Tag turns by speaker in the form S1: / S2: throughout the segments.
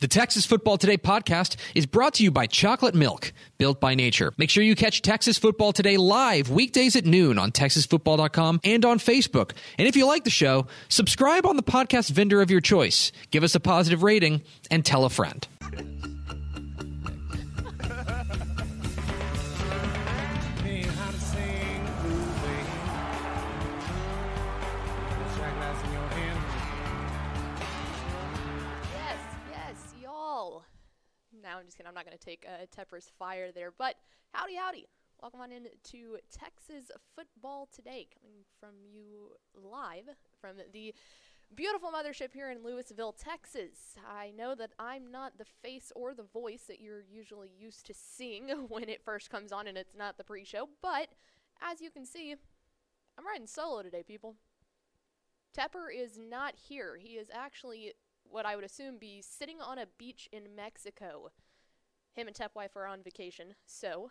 S1: The Texas Football Today podcast is brought to you by Chocolate Milk, built by nature. Make sure you catch Texas Football Today live weekdays at noon on texasfootball.com and on Facebook. And if you like the show, subscribe on the podcast vendor of your choice. Give us a positive rating and tell a friend.
S2: Now I'm just kidding. I'm not going to take uh, Tepper's fire there, but howdy, howdy. Welcome on in to Texas Football Today, coming from you live from the beautiful mothership here in Lewisville, Texas. I know that I'm not the face or the voice that you're usually used to seeing when it first comes on and it's not the pre show, but as you can see, I'm riding solo today, people. Tepper is not here. He is actually what I would assume be sitting on a beach in Mexico. Him and Tepwife are on vacation, so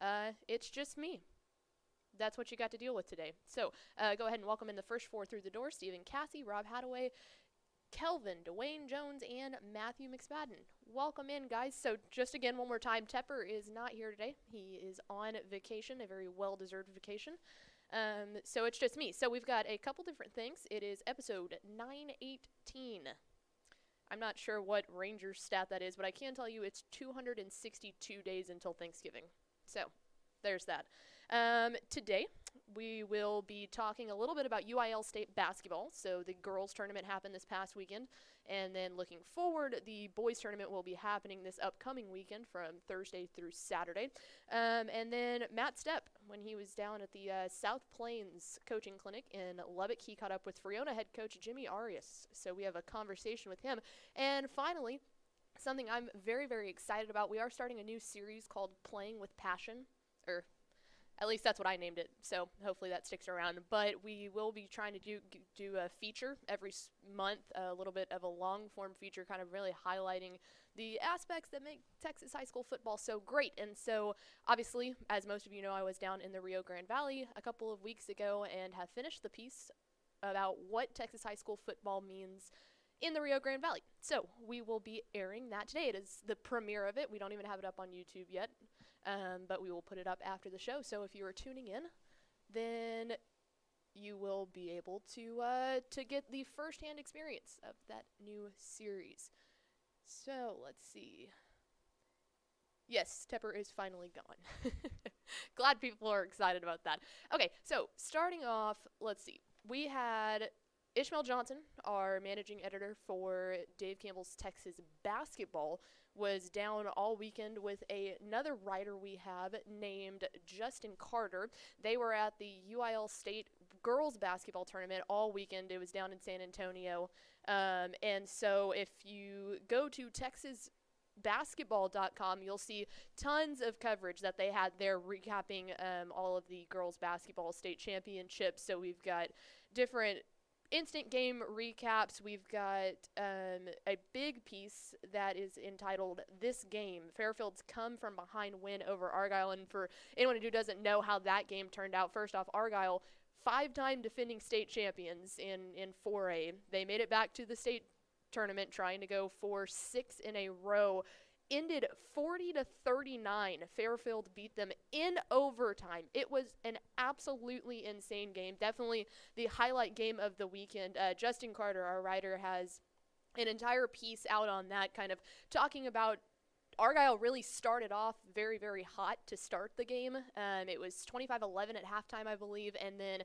S2: uh, it's just me. That's what you got to deal with today. So uh, go ahead and welcome in the first four through the door: Stephen Cassie, Rob Hadaway, Kelvin, Dwayne Jones, and Matthew McSpadden. Welcome in, guys. So just again, one more time, Tepper is not here today. He is on vacation, a very well-deserved vacation. Um, so it's just me. So we've got a couple different things. It is episode 918. I'm not sure what Ranger stat that is, but I can tell you it's 262 days until Thanksgiving. So there's that. Um, today, we will be talking a little bit about UIL State basketball. So the girls' tournament happened this past weekend. And then looking forward, the boys' tournament will be happening this upcoming weekend from Thursday through Saturday. Um, and then Matt Stepp, when he was down at the uh, South Plains coaching clinic in Lubbock, he caught up with Friona head coach Jimmy Arias. So we have a conversation with him. And finally, something I'm very, very excited about. We are starting a new series called Playing with Passion, or at least that's what I named it. So hopefully that sticks around. But we will be trying to do do a feature every month, a little bit of a long form feature, kind of really highlighting the aspects that make Texas high school football so great. And so, obviously, as most of you know, I was down in the Rio Grande Valley a couple of weeks ago and have finished the piece about what Texas high school football means in the Rio Grande Valley. So we will be airing that today. It is the premiere of it. We don't even have it up on YouTube yet, um, but we will put it up after the show. So if you are tuning in, then you will be able to uh, to get the firsthand experience of that new series. So let's see. Yes, Tepper is finally gone. Glad people are excited about that. Okay, so starting off, let's see. We had Ishmael Johnson, our managing editor for Dave Campbell's Texas Basketball, was down all weekend with a, another writer we have named Justin Carter. They were at the UIL State girls basketball tournament all weekend. It was down in San Antonio. Um, and so if you go to Texas basketball.com you'll see tons of coverage that they had there recapping um, all of the girls basketball state championships so we've got different instant game recaps. We've got um, a big piece that is entitled This Game. Fairfield's come from behind win over Argyle. And for anyone who doesn't know how that game turned out, first off, Argyle, five time defending state champions in, in 4A. They made it back to the state tournament trying to go for six in a row ended 40 to 39. Fairfield beat them in overtime. It was an absolutely insane game. Definitely the highlight game of the weekend. Uh, Justin Carter, our writer, has an entire piece out on that, kind of talking about. Argyle really started off very, very hot to start the game. Um, it was 25 11 at halftime, I believe, and then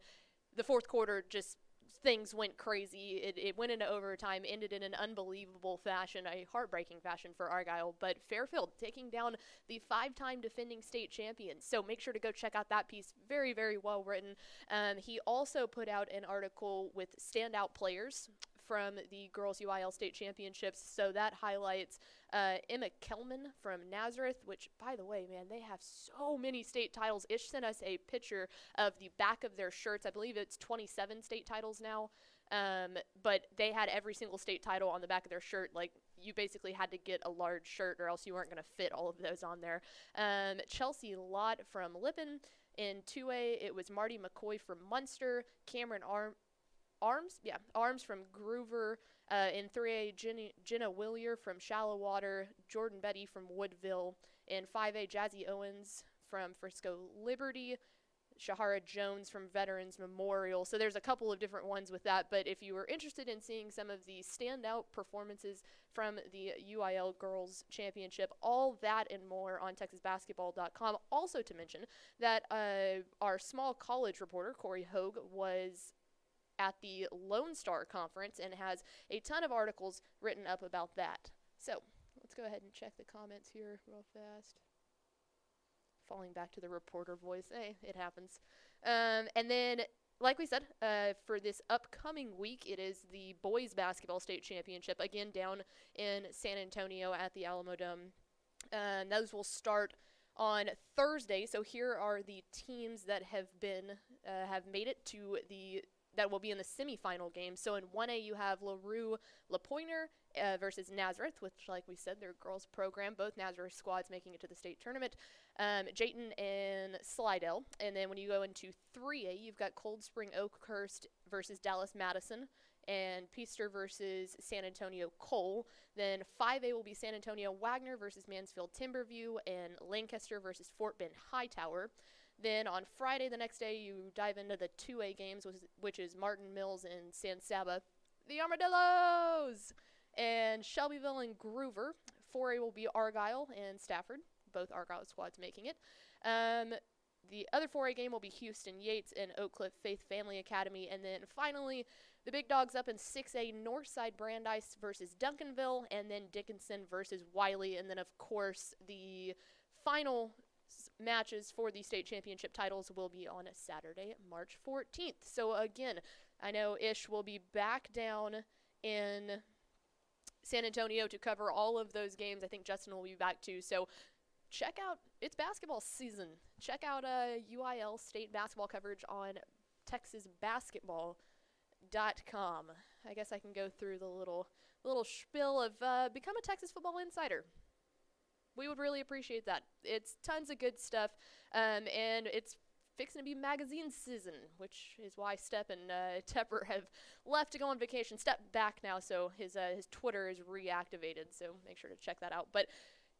S2: the fourth quarter just things went crazy. It, it went into overtime, ended in an unbelievable fashion, a heartbreaking fashion for Argyle. But Fairfield taking down the five time defending state champions. So make sure to go check out that piece. Very, very well written. Um, he also put out an article with standout players from the girls UIL state championships. So that highlights uh, Emma Kelman from Nazareth, which, by the way, man, they have so many state titles. Ish sent us a picture of the back of their shirts. I believe it's 27 state titles now. Um, but they had every single state title on the back of their shirt. Like you basically had to get a large shirt, or else you weren't going to fit all of those on there. Um, Chelsea Lott from Lipan. In 2A, it was Marty McCoy from Muenster, Cameron Arm, Arms, yeah, Arms from Gruver. Uh, in 3A, Jenny, Jenna Willier from Shallowater, Jordan Betty from Woodville. In 5A, Jazzy Owens from Frisco Liberty, Shahara Jones from Veterans Memorial. So there's a couple of different ones with that. But if you were interested in seeing some of the standout performances from the UIL Girls Championship, all that and more on TexasBasketball.com. Also to mention that uh, our small college reporter Corey Hogue was at the Lone Star Conference and has a ton of articles written up about that. So let's go ahead and check the comments here real fast. Falling back to the reporter voice. Hey, it happens. Um, and then, like we said, uh, for this upcoming week, it is the boys basketball state championship again down in San Antonio at the Alamodome. Um, those will start on Thursday. So here are the teams that have been uh, have made it to the that will be in the semifinal game. So in 1A, you have LaRue LaPoynor uh, versus Nazareth, which, like we said, their girls program. Both Nazareth squads making it to the state tournament. Um, Jayton and Slidell. And then when you go into 3A, you've got Coldspring Oakhurst versus Dallas Madison. And Peaster versus San Antonio Cole. Then 5A will be San Antonio Wagner versus Mansfield Timberview, and Lancaster versus Fort Bend Hightower. Then on Friday, the next day, you dive into the 2A games, which is, Martin's Mill and San Saba. The Armadillos! And Shelbyville and Gruver. 4A will be Argyle and Stafford, both Argyle squads making it. Um, the other 4A game will be Houston Yates and Oak Cliff Faith Family Academy. And then finally, the big dogs up in 6A, Northside Brandeis versus Duncanville, and then Dickinson versus Wylie. And then, of course, the final matches for the state championship titles will be on Saturday, March 14th. So again, I know Ish will be back down in San Antonio to cover all of those games. I think Justin will be back too. So check out it's basketball season. Check out uh, UIL state basketball coverage on TexasBasketball.com. I guess I can go through the little little spiel of uh, become a Texas football insider we would really appreciate that. It's tons of good stuff, um, and it's fixing to be magazine season, which is why Stepp and uh, Tepper have left to go on vacation. Stepp back now, so his uh, his Twitter is reactivated. So make sure to check that out. But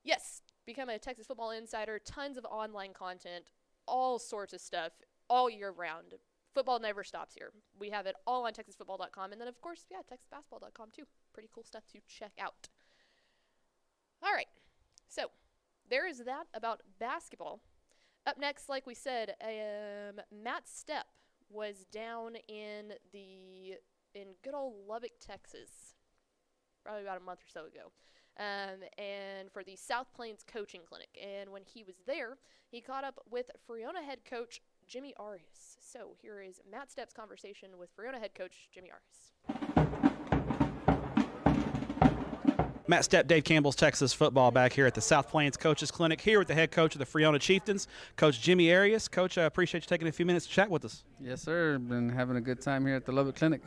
S2: yes, become a Texas football insider. Tons of online content, all sorts of stuff, all year round. Football never stops here. We have it all on TexasFootball.com, and then of course, yeah, TexasBasketball.com too. Pretty cool stuff to check out. All right. So, there is that about basketball. Up next, like we said, um, Matt Stepp was down in the in good old Lubbock, Texas, probably about a month or so ago, um, and for the South Plains Coaching Clinic. And when he was there, he caught up with Friona head coach Jimmy Arias. So here is Matt Stepp's conversation with Friona head coach Jimmy Arias.
S3: Matt Stepp, Dave Campbell's Texas football back here at the South Plains Coaches Clinic here with the head coach of the Friona Chieftains, Coach Jimmy Arias. Coach, I appreciate you taking a few minutes to chat with us.
S4: Yes, sir. Been having a good time here at the Lubbock Clinic.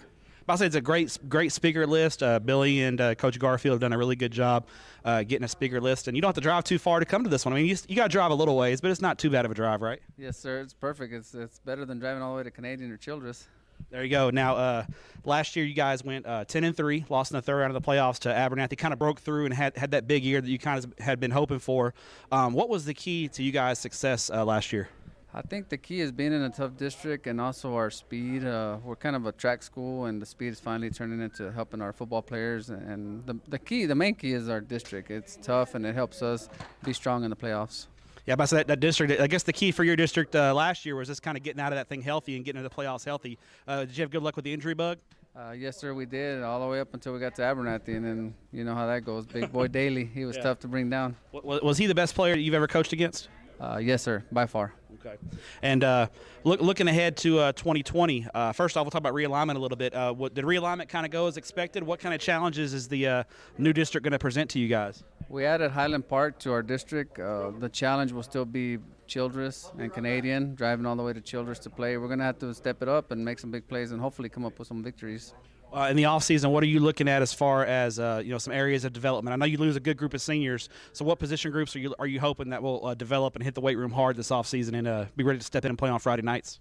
S3: I say it's a great, great speaker list. Uh, Billy and uh, Coach Garfield have done a really good job uh, getting a speaker list, and you don't have to drive too far to come to this one. I mean, you, you got to drive a little ways, but it's not too bad of a drive, right?
S4: Yes, sir. It's perfect. It's it's better than driving all the way to Canadian or Childress.
S3: There you go. Now, uh, last year you guys went uh, ten and three, lost in the third round of the playoffs to Abernathy. Kind of broke through and had had that big year that you kind of had been hoping for. Um, what was the key to you guys' success uh, last year?
S4: I think the key is being in a tough district and also our speed. Uh, we're kind of a track school, and the speed is finally turning into helping our football players. And the, the key, the main key, is our district. It's tough, and it helps us be strong in the playoffs.
S3: Yeah, but that, that district, I guess the key for your district uh, last year was just kind of getting out of that thing healthy and getting into the playoffs healthy. Uh, did you have good luck with the injury bug?
S4: Uh, yes, sir, we did all the way up until we got to Abernathy, and then you know how that goes. Big boy Daly, he was
S3: Yeah.
S4: tough to bring down.
S3: Was, was he the best player you've ever coached against?
S4: Uh, yes, sir, by far.
S3: Okay. And uh, look, looking ahead to uh, 2020, uh, first off, we'll talk about realignment a little bit. Uh, what, did realignment kind of go as expected? What kind of challenges is the uh, new district going to present to you guys?
S4: We added Highland Park to our district. Uh, the challenge will still be Childress and Canadian, driving all the way to Childress to play. We're going to have to step it up and make some big plays and hopefully come up with some victories.
S3: Uh, in the offseason, what are you looking at as far as uh, you know some areas of development? I know you lose a good group of seniors, so what position groups are you are you hoping that will uh, develop and hit the weight room hard this offseason and uh, be ready to step in and play on Friday nights?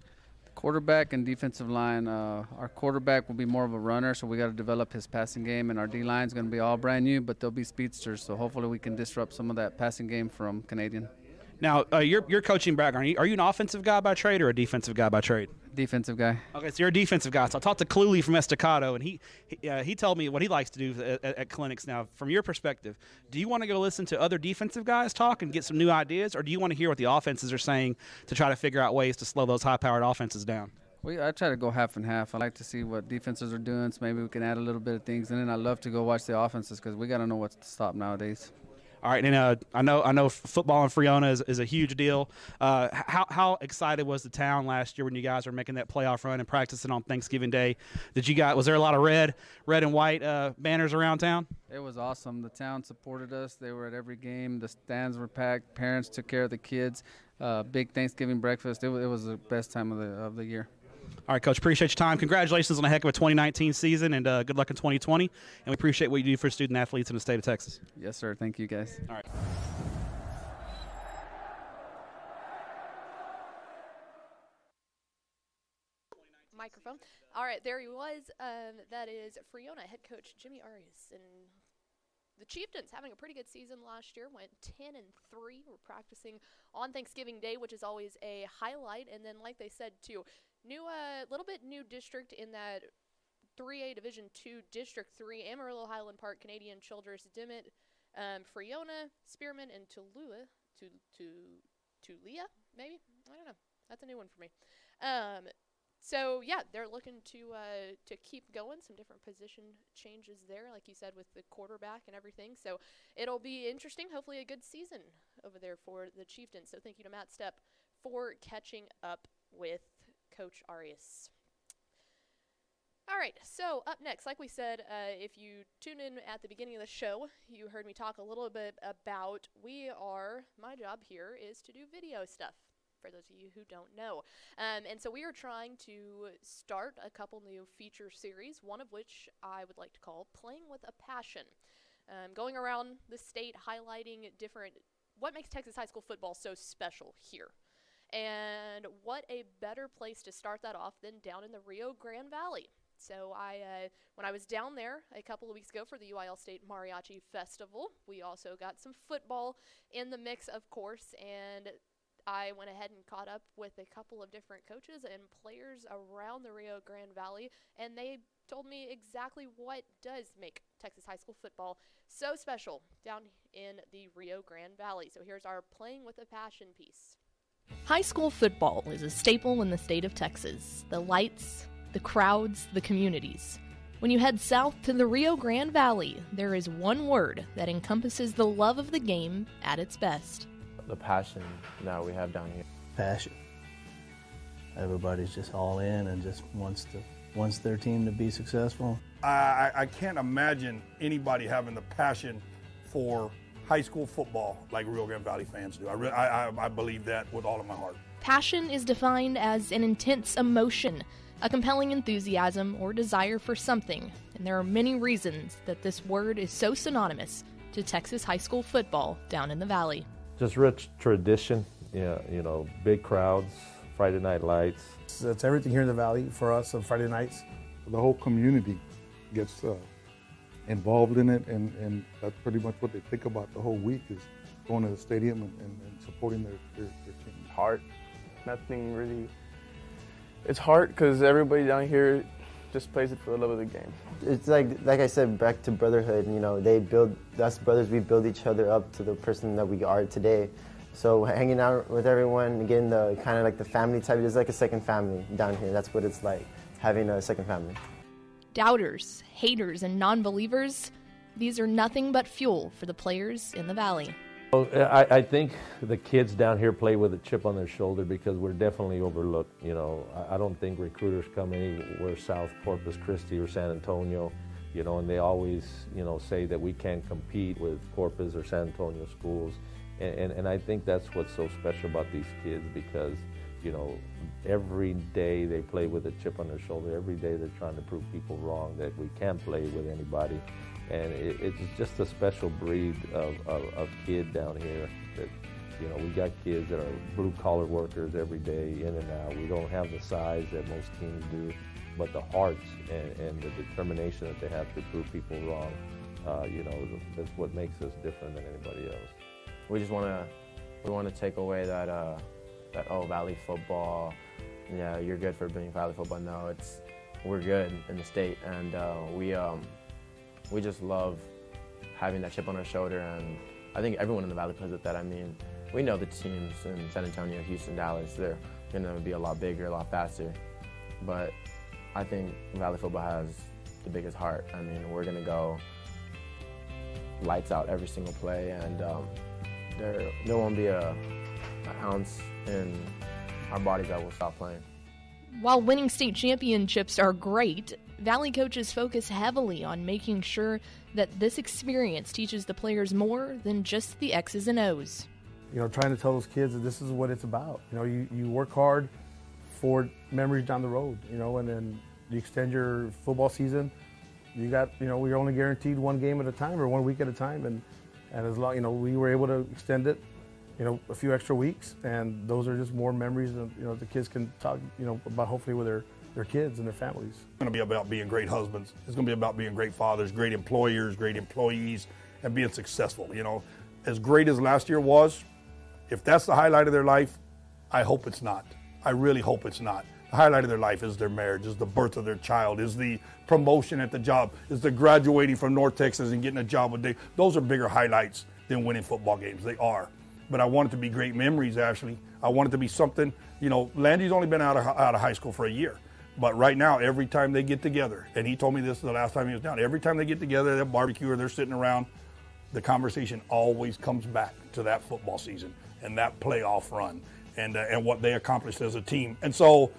S4: Quarterback and defensive line. Uh, our quarterback will be more of a runner, so we got to develop his passing game, and our D line is going to be all brand new, but they'll be speedsters. So hopefully we can disrupt some of that passing game from Canadian.
S3: Now, uh, your your coaching background, are you, are you an offensive guy by trade or a defensive guy by trade?
S4: Defensive guy.
S3: Okay, so you're a defensive guy. So I talked to Cluley from Estacado, and he he, uh, he told me what he likes to do at, at, clinics. Now, from your perspective, do you want to go listen to other defensive guys talk and get some new ideas, or do you want to hear what the offenses are saying to try to figure out ways to slow those high-powered offenses down?
S4: We, I try to go half and half. I like to see what defenses are doing, so maybe we can add a little bit of things. And then I love to go watch the offenses because we got to know what's to stop nowadays.
S3: All right, and uh, I know I know football in Friona is, is a huge deal. Uh, how how excited was the town last year when you guys were making that playoff run and practicing on Thanksgiving Day? Did you got was there a lot of red red and white uh, banners around town?
S4: It was awesome. The town supported us. They were at every game. The stands were packed. Parents took care of the kids. Uh, big Thanksgiving breakfast. It, wa- it was the best time of the of the year.
S3: All right, Coach, appreciate your time. Congratulations on a heck of a 2019 season, and uh, good luck in 2020. And we appreciate what you do for student athletes in the state of Texas.
S4: Yes, sir. Thank you, guys.
S3: All right.
S2: microphone. All right, there he was. Um, that is Friona head coach Jimmy Arias, and the Chieftains having a pretty good season last year. Went ten and three. We're practicing on Thanksgiving Day, which is always a highlight. And then, like they said too, new a little bit new district in that 3A Division Two District Three: Amarillo, Highland Park, Canadian, Childress, Dimmitt, um, Friona, Spearman, and Tulua. To to Tulia, maybe I don't know. That's a new one for me. Um, so yeah, they're looking to uh, to keep going. Some different position changes there, like you said, with the quarterback and everything. So it'll be interesting. Hopefully, a good season over there for the Chieftains. So thank you to Matt Stepp for catching up with Coach Arias. All right, so up next, like we said, uh, if you tune in at the beginning of the show, you heard me talk a little bit about we are, my job here is to do video stuff for those of you who don't know. Um, and so we are trying to start a couple new feature series, one of which I would like to call Playing with a Passion. Um, going around the state highlighting different, what makes Texas high school football so special here. And what a better place to start that off than down in the Rio Grande Valley. So I, uh, when I was down there a couple of weeks ago for the UIL State Mariachi Festival, we also got some football in the mix, of course, and I went ahead and caught up with a couple of different coaches and players around the Rio Grande Valley, and they told me exactly what does make Texas high school football so special down in the Rio Grande Valley. So here's our Playing with a Passion piece.
S5: High school football is a staple in the state of Texas. The lights, the crowds, the communities. When you head south to the Rio Grande Valley, there is one word that encompasses the love of the game at its best.
S6: the passion that we have down here.
S7: passion. Everybody's just all in and just wants to wants their team to be successful.
S8: I, I- I can't imagine anybody having the passion for high school football like Rio Grande Valley fans do. I, re- I, I, I believe that with all of my heart.
S5: Passion is defined as an intense emotion, a compelling enthusiasm or desire for something, and there are many reasons that this word is so synonymous to Texas high school football down in the valley.
S6: Just rich tradition, yeah, you know, big crowds, Friday night lights.
S9: It's, it's everything here in the valley for us on Friday nights.
S10: the whole community gets uh, involved in it, and, and that's pretty much what they think about the whole week is going to the stadium and, and, and supporting their, their, their team.
S11: Heart, nothing really. It's hard because everybody down here just plays it for the love of the game.
S12: It's like like I said, back to brotherhood. You know, they build us brothers. We build each other up to the person that we are today. So hanging out with everyone, getting the kind of like the family type, it's like a second family down here. That's what it's like having a second family.
S5: Doubters, haters, and non believers, these are nothing but fuel for the players in the Valley.
S6: Well, I, I think the kids down here play with a chip on their shoulder because we're definitely overlooked. You know, I, I don't think recruiters come anywhere south Corpus Christi or San Antonio, you know, and they always, you know, say that we can't compete with Corpus or San Antonio schools. And, and, and I think that's what's so special about these kids because, you know, every day they play with a chip on their shoulder. Every day they're trying to prove people wrong that we can't play with anybody and it, it's just a special breed of, of, of, kid down here that you know we got kids that are blue collar workers every day in and out we don't have the size that most teams do but the hearts and, and the determination that they have to prove people wrong uh, you know that's what makes us different than anybody else
S13: we just want to we want to take away that uh, that oh valley football yeah you're good for being valley football no it's we're good in the state and uh, we um, we just love having that chip on our shoulder, and I think everyone in the Valley plays with that. I mean, we know the teams in San Antonio, Houston, Dallas, they're going to be a lot bigger, a lot faster, but I think Valley football has the biggest heart. I mean, we're going to go lights out every single play, and um, there there won't be a, an ounce in our bodies that will stop playing.
S5: While winning state championships are great, Valley coaches focus heavily on making sure that this experience teaches the players more than just the X's and O's.
S9: You know, trying to tell those kids that this is what it's about. You know, you, you work hard for memories down the road, you know, and then you extend your football season. You got, you know, we're only guaranteed one game at a time or one week at a time. And, and as long, you know, we were able to extend it, you know, a few extra weeks. And those are just more memories that, you know, the kids can talk, you know, about hopefully with their their kids and their families.
S8: It's going to be about being great husbands. It's going to be about being great fathers, great employers, great employees, and being successful. You know, as great as last year was, if that's the highlight of their life, I hope it's not. I really hope it's not. The highlight of their life is their marriage, is the birth of their child, is the promotion at the job, is the graduating from North Texas and getting a job with Dave. Those are bigger highlights than winning football games. They are. But I want it to be great memories, Ashley. I want it to be something, you know, Landy's only been out of, out of high school for a year. But right now, every time they get together, and he told me this the last time he was down, every time they get together, they barbecue or they're sitting around, the conversation always comes back to that football season and that playoff run and, uh, and what they accomplished as a team. And so,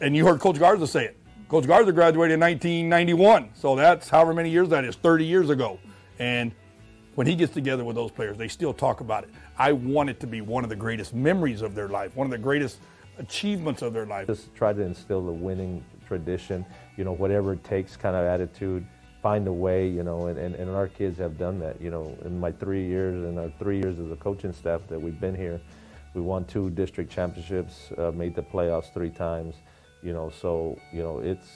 S8: and you heard Coach Garza say it. Coach Garza graduated in 1991, so that's however many years that is, 30 years ago. And when he gets together with those players, they still talk about it. I want it to be one of the greatest memories of their life, one of the greatest achievements of their life.
S6: Just try to instill the winning tradition, you know, whatever it takes kind of attitude, find a way, you know, and, and, and our kids have done that, you know, in my three years and our three years as a coaching staff that we've been here, we won two district championships, uh, made the playoffs three times, you know, so, you know, it's,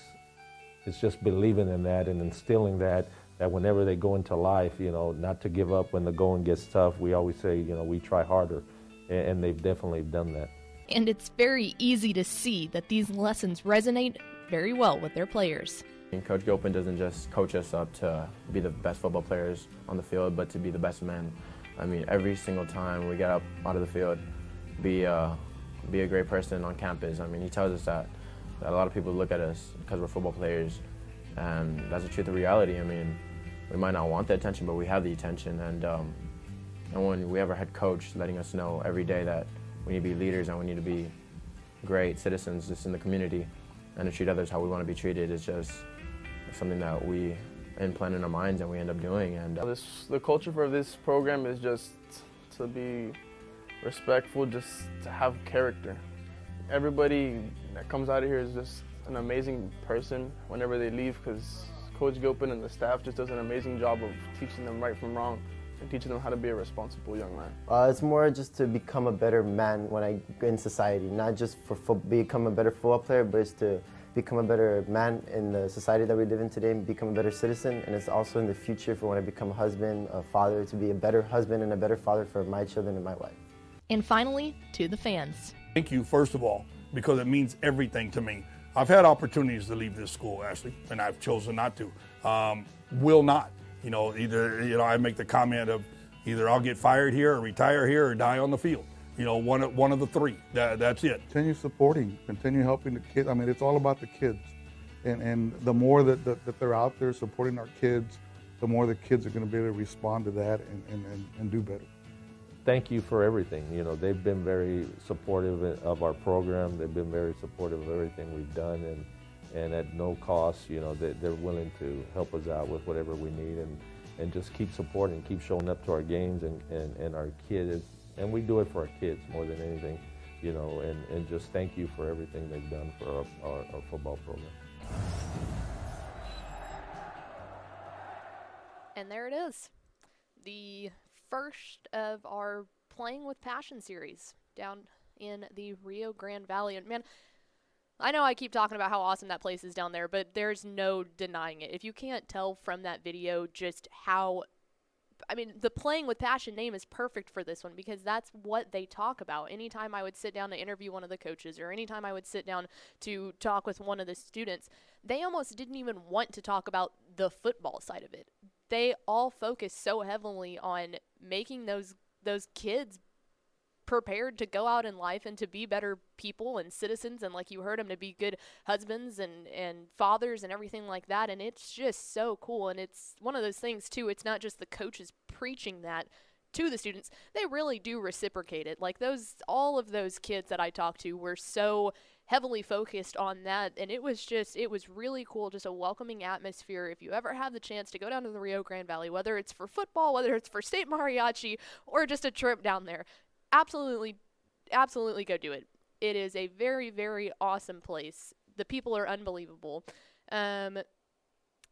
S6: it's just believing in that and instilling that, that whenever they go into life, you know, not to give up when the going gets tough. We always say, you know, we try harder, and, and they've definitely done that
S5: and it's very easy to see that these lessons resonate very well with their players.
S13: And Coach Gilpin doesn't just coach us up to be the best football players on the field, but to be the best men. I mean, every single time we get up out of the field, be uh, be a great person on campus. I mean, he tells us that, that a lot of people look at us because we're football players, and that's the truth of reality. I mean, we might not want the attention, but we have the attention, and um, and when we have our head coach letting us know every day that we need to be leaders and we need to be great citizens just in the community and to treat others how we want to be treated is just something that we implant in our minds and we end up doing. And
S11: uh, this, the culture for this program is just to be respectful, just to have character. Everybody that comes out of here is just an amazing person whenever they leave because Coach Gilpin and the staff just does an amazing job of teaching them right from wrong and teaching them how to be a responsible young man?
S12: Uh, it's more just to become a better man when I in society, not just for fo- become a better football player, but it's to become a better man in the society that we live in today and become a better citizen. And it's also in the future for when I become a husband, a father, to be a better husband and a better father for my children and my wife.
S5: And finally, to the fans.
S8: Thank you, first of all, because it means everything to me. I've had opportunities to leave this school, Ashley, and I've chosen not to. Um, will not you know, either, you know, I make the comment of either I'll get fired here or retire here or die on the field. You know, one of, one of the three. That, that's it.
S10: Continue supporting, continue helping the kids. I mean, it's all about the kids. And, and the more that, that, that they're out there supporting our kids, the more the kids are going to be able to respond to that and, and, and, and do better.
S6: Thank you for everything. You know, they've been very supportive of our program. They've been very supportive of everything we've done, and and at no cost, you know, they, they're willing to help us out with whatever we need, and and just keep supporting, keep showing up to our games, and and, and our kids, and we do it for our kids more than anything, you know, and and just thank you for everything they've done for our, our, our football program.
S2: And there it is. The first of our Playing with Passion series down in the Rio Grande Valley. And man, I know I keep talking about how awesome that place is down there, but there's no denying it. If you can't tell from that video just how I mean, the playing with passion name is perfect for this one because that's what they talk about. Anytime I would sit down to interview one of the coaches or anytime I would sit down to talk with one of the students, they almost didn't even want to talk about the football side of it. They all focus so heavily on making those those kids prepared to go out in life and to be better people and citizens and like you heard them to be good husbands and and fathers and everything like that. And it's just so cool. And it's one of those things too. It's not just the coaches preaching that to the students. They really do reciprocate it. Like those all of those kids that I talked to were so heavily focused on that and it was just it was really cool just a welcoming atmosphere. If you ever have the chance to go down to the Rio Grande Valley whether it's for football whether it's for state mariachi or just a trip down there absolutely absolutely go do it. It is a very very awesome place. The people are unbelievable. Um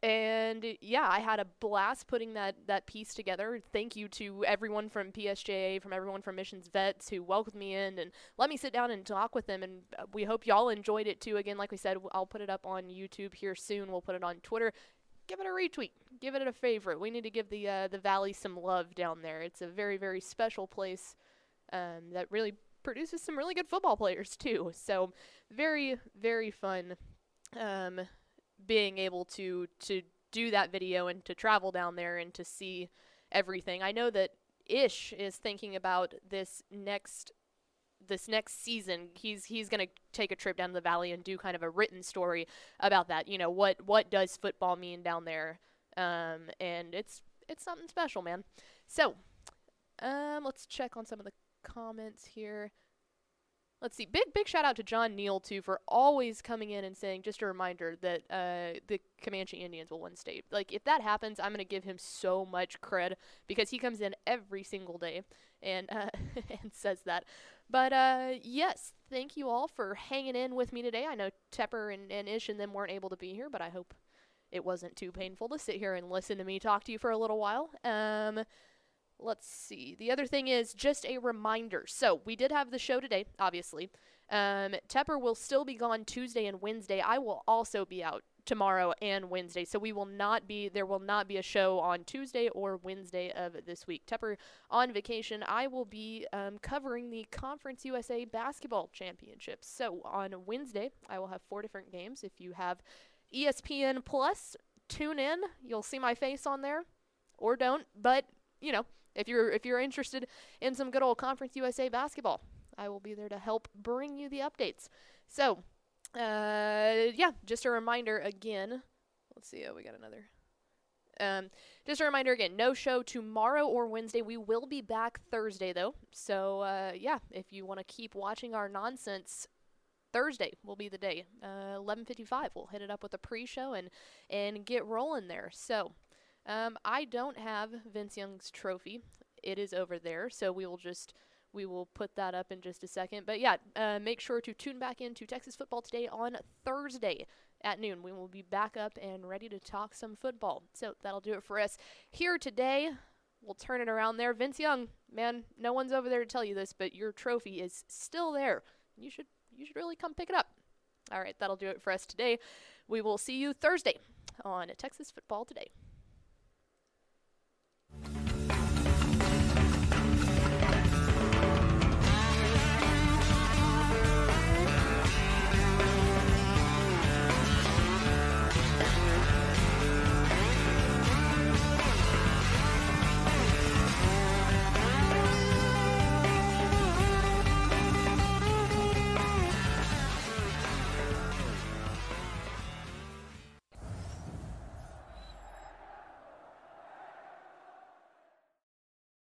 S2: and yeah, I had a blast putting that that piece together. Thank you to everyone from PSJA, from everyone from Missions Vets who welcomed me in and let me sit down and talk with them. And uh, we hope y'all enjoyed it too. Again, like we said, I'll put it up on YouTube here soon. We'll put it on Twitter. Give it a retweet. Give it a favorite. We need to give the uh, the valley some love down there. It's a very very special place um, that really produces some really good football players too. So very very fun. Um, being able to to do that video and to travel down there and to see everything. I know that Ish is thinking about this next this next season. He's he's going to take a trip down the valley and do kind of a written story about that. You know, what what does football mean down there? Um, and it's it's something special, man. So, um, let's check on some of the comments here. Let's see. Big big shout out to John Neal too for always coming in and saying just a reminder that uh, the Comanche Indians will win state. Like if that happens, I'm gonna give him so much cred because he comes in every single day and uh, and says that. But uh, yes, thank you all for hanging in with me today. I know Tepper and, and Ish and them weren't able to be here, but I hope it wasn't too painful to sit here and listen to me talk to you for a little while. Um, let's see. The other thing is just a reminder. So we did have the show today, obviously. Um, Tepper will still be gone Tuesday and Wednesday. I will also be out tomorrow and Wednesday. So we will not be there will not be a show on Tuesday or Wednesday of this week. Tepper on vacation. I will be um, covering the Conference USA basketball championships. So on Wednesday, I will have four different games. If you have ESPN Plus, tune in. You'll see my face on there, or don't. But you know, if you're if you're interested in some good old Conference USA basketball, I will be there to help bring you the updates. So, uh, yeah, just a reminder again. Let's see. Oh, we got another. Um, just a reminder again, no show tomorrow or Wednesday. We will be back Thursday though. So uh, yeah, if you want to keep watching our nonsense Thursday will be the day. Uh, 11:55. We'll hit it up with a pre-show and and get rolling there. So, um, I don't have Vince Young's trophy. It is over there, so we will just we will put that up in just a second. But yeah, uh, make sure to tune back into Texas football today on Thursday at noon. We will be back up and ready to talk some football. So that'll do it for us here today. We'll turn it around there. Vince Young, man, no one's over there to tell you this, but your trophy is still there. You should you should really come pick it up. All right, that'll do it for us today. We will see you Thursday on Texas Football Today.